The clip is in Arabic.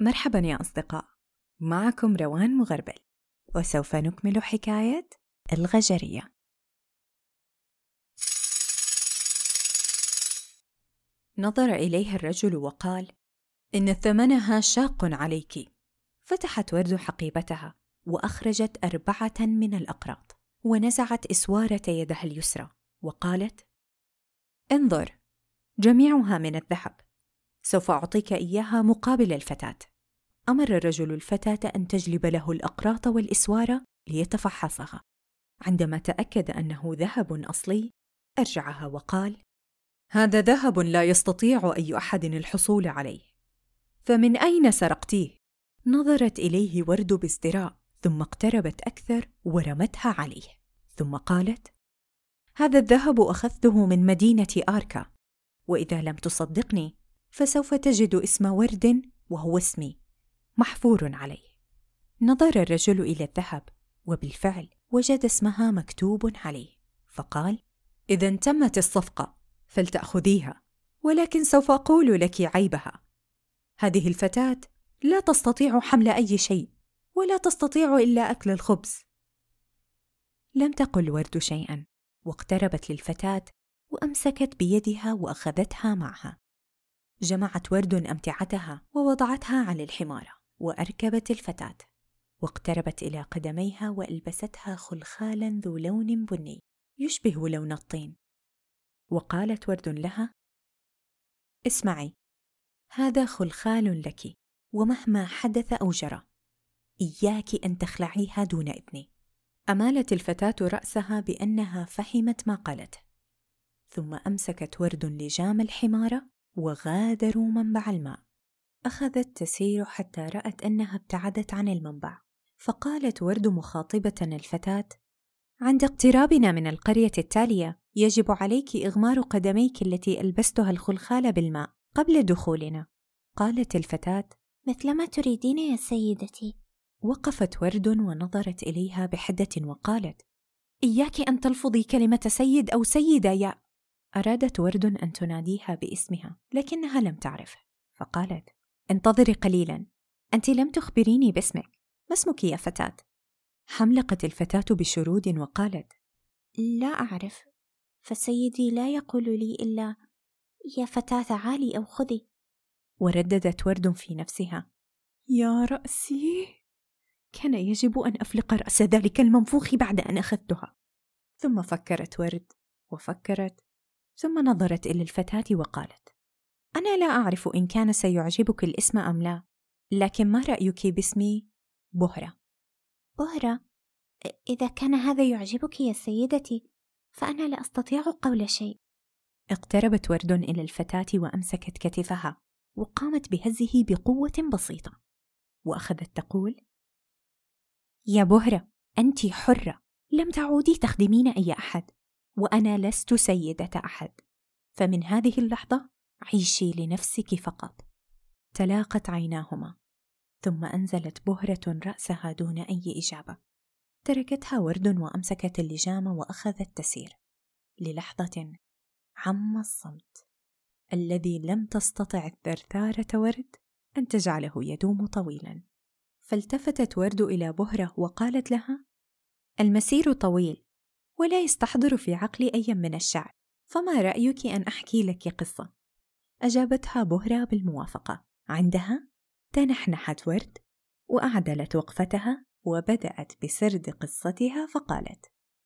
مرحبا يا أصدقاء. معكم روان مغربل وسوف نكمل حكاية الغجرية. نظر إليها الرجل وقال إن ثمنها شاق عليك. فتحت ورد حقيبتها وأخرجت أربعة من الأقراط ونزعت إسوارة يدها اليسرى وقالت انظر جميعها من الذهب. سوف أعطيك إياها مقابل الفتاة. أمر الرجل الفتاة أن تجلب له الأقراط والإسوار ليتفحصها. عندما تأكد أنه ذهب أصلي أرجعها وقال هذا ذهب لا يستطيع أي أحد الحصول عليه. فمن أين سرقتيه؟ نظرت إليه ورد بازدراء ثم اقتربت أكثر ورمتها عليه. ثم قالت هذا الذهب أخذته من مدينة آركا وإذا لم تصدقني فسوف تجد اسم ورد وهو اسمي محفور عليه. نظر الرجل إلى الذهب وبالفعل وجد اسمها مكتوب عليه فقال إذا تمت الصفقة فلتأخذيها ولكن سوف أقول لك عيبها. هذه الفتاة لا تستطيع حمل أي شيء ولا تستطيع إلا أكل الخبز. لم تقل ورد شيئا واقتربت للفتاة وأمسكت بيدها وأخذتها معها. جمعت ورد أمتعتها ووضعتها على الحمارة وأركبت الفتاة واقتربت إلى قدميها وألبستها خلخالا ذو لون بني يشبه لون الطين. وقالت ورد لها اسمعي هذا خلخال لك ومهما حدث أو جرى إياك أن تخلعيها دون إذني. أمالت الفتاة رأسها بأنها فهمت ما قالته ثم أمسكت ورد لجام الحمارة وغادروا منبع الماء. أخذت تسير حتى رأت أنها ابتعدت عن المنبع. فقالت ورد مخاطبة الفتاة عند اقترابنا من القرية التالية يجب عليك إغمار قدميك التي ألبستها الخلخال بالماء قبل دخولنا. قالت الفتاة مثلما تريدين يا سيدتي. وقفت ورد ونظرت إليها بحدة وقالت إياك أن تلفظي كلمة سيد أو سيدة يا أرادت ورد أن تناديها باسمها لكنها لم تعرفه فقالت انتظري قليلا أنت لم تخبريني باسمك ما اسمك يا فتاة؟ حملقت الفتاة بشرود وقالت لا أعرف فسيدي لا يقول لي إلا يا فتاة عالي أو خذي ورددت ورد في نفسها يا رأسي كان يجب أن أفلق رأس ذلك المنفوخ بعد أن أخذتها ثم فكرت ورد وفكرت ثم نظرت إلى الفتاة وقالت أنا لا أعرف إن كان سيعجبك الاسم أم لا لكن ما رأيك باسمي بهرة؟ بهرة؟ إذا كان هذا يعجبك يا سيدتي فأنا لا أستطيع قول شيء. اقتربت ورد إلى الفتاة وأمسكت كتفها وقامت بهزه بقوة بسيطة وأخذت تقول يا بهرة أنت حرة لم تعودي تخدمين أي أحد. وأنا لست سيدة أحد. فمن هذه اللحظة عيشي لنفسك فقط. تلاقت عيناهما. ثم أنزلت بهرة رأسها دون أي إجابة. تركتها ورد وأمسكت اللجام وأخذت تسير. للحظة عم الصمت. الذي لم تستطع الثرثاره ورد أن تجعله يدوم طويلا. فالتفتت ورد إلى بهرة وقالت لها المسير طويل. ولا يستحضر في عقلي أي من الشعر فما رأيك أن أحكي لك قصة؟ أجابتها بهرة بالموافقة. عندها؟ تنحنحت ورد. وأعدلت وقفتها وبدأت بسرد قصتها فقالت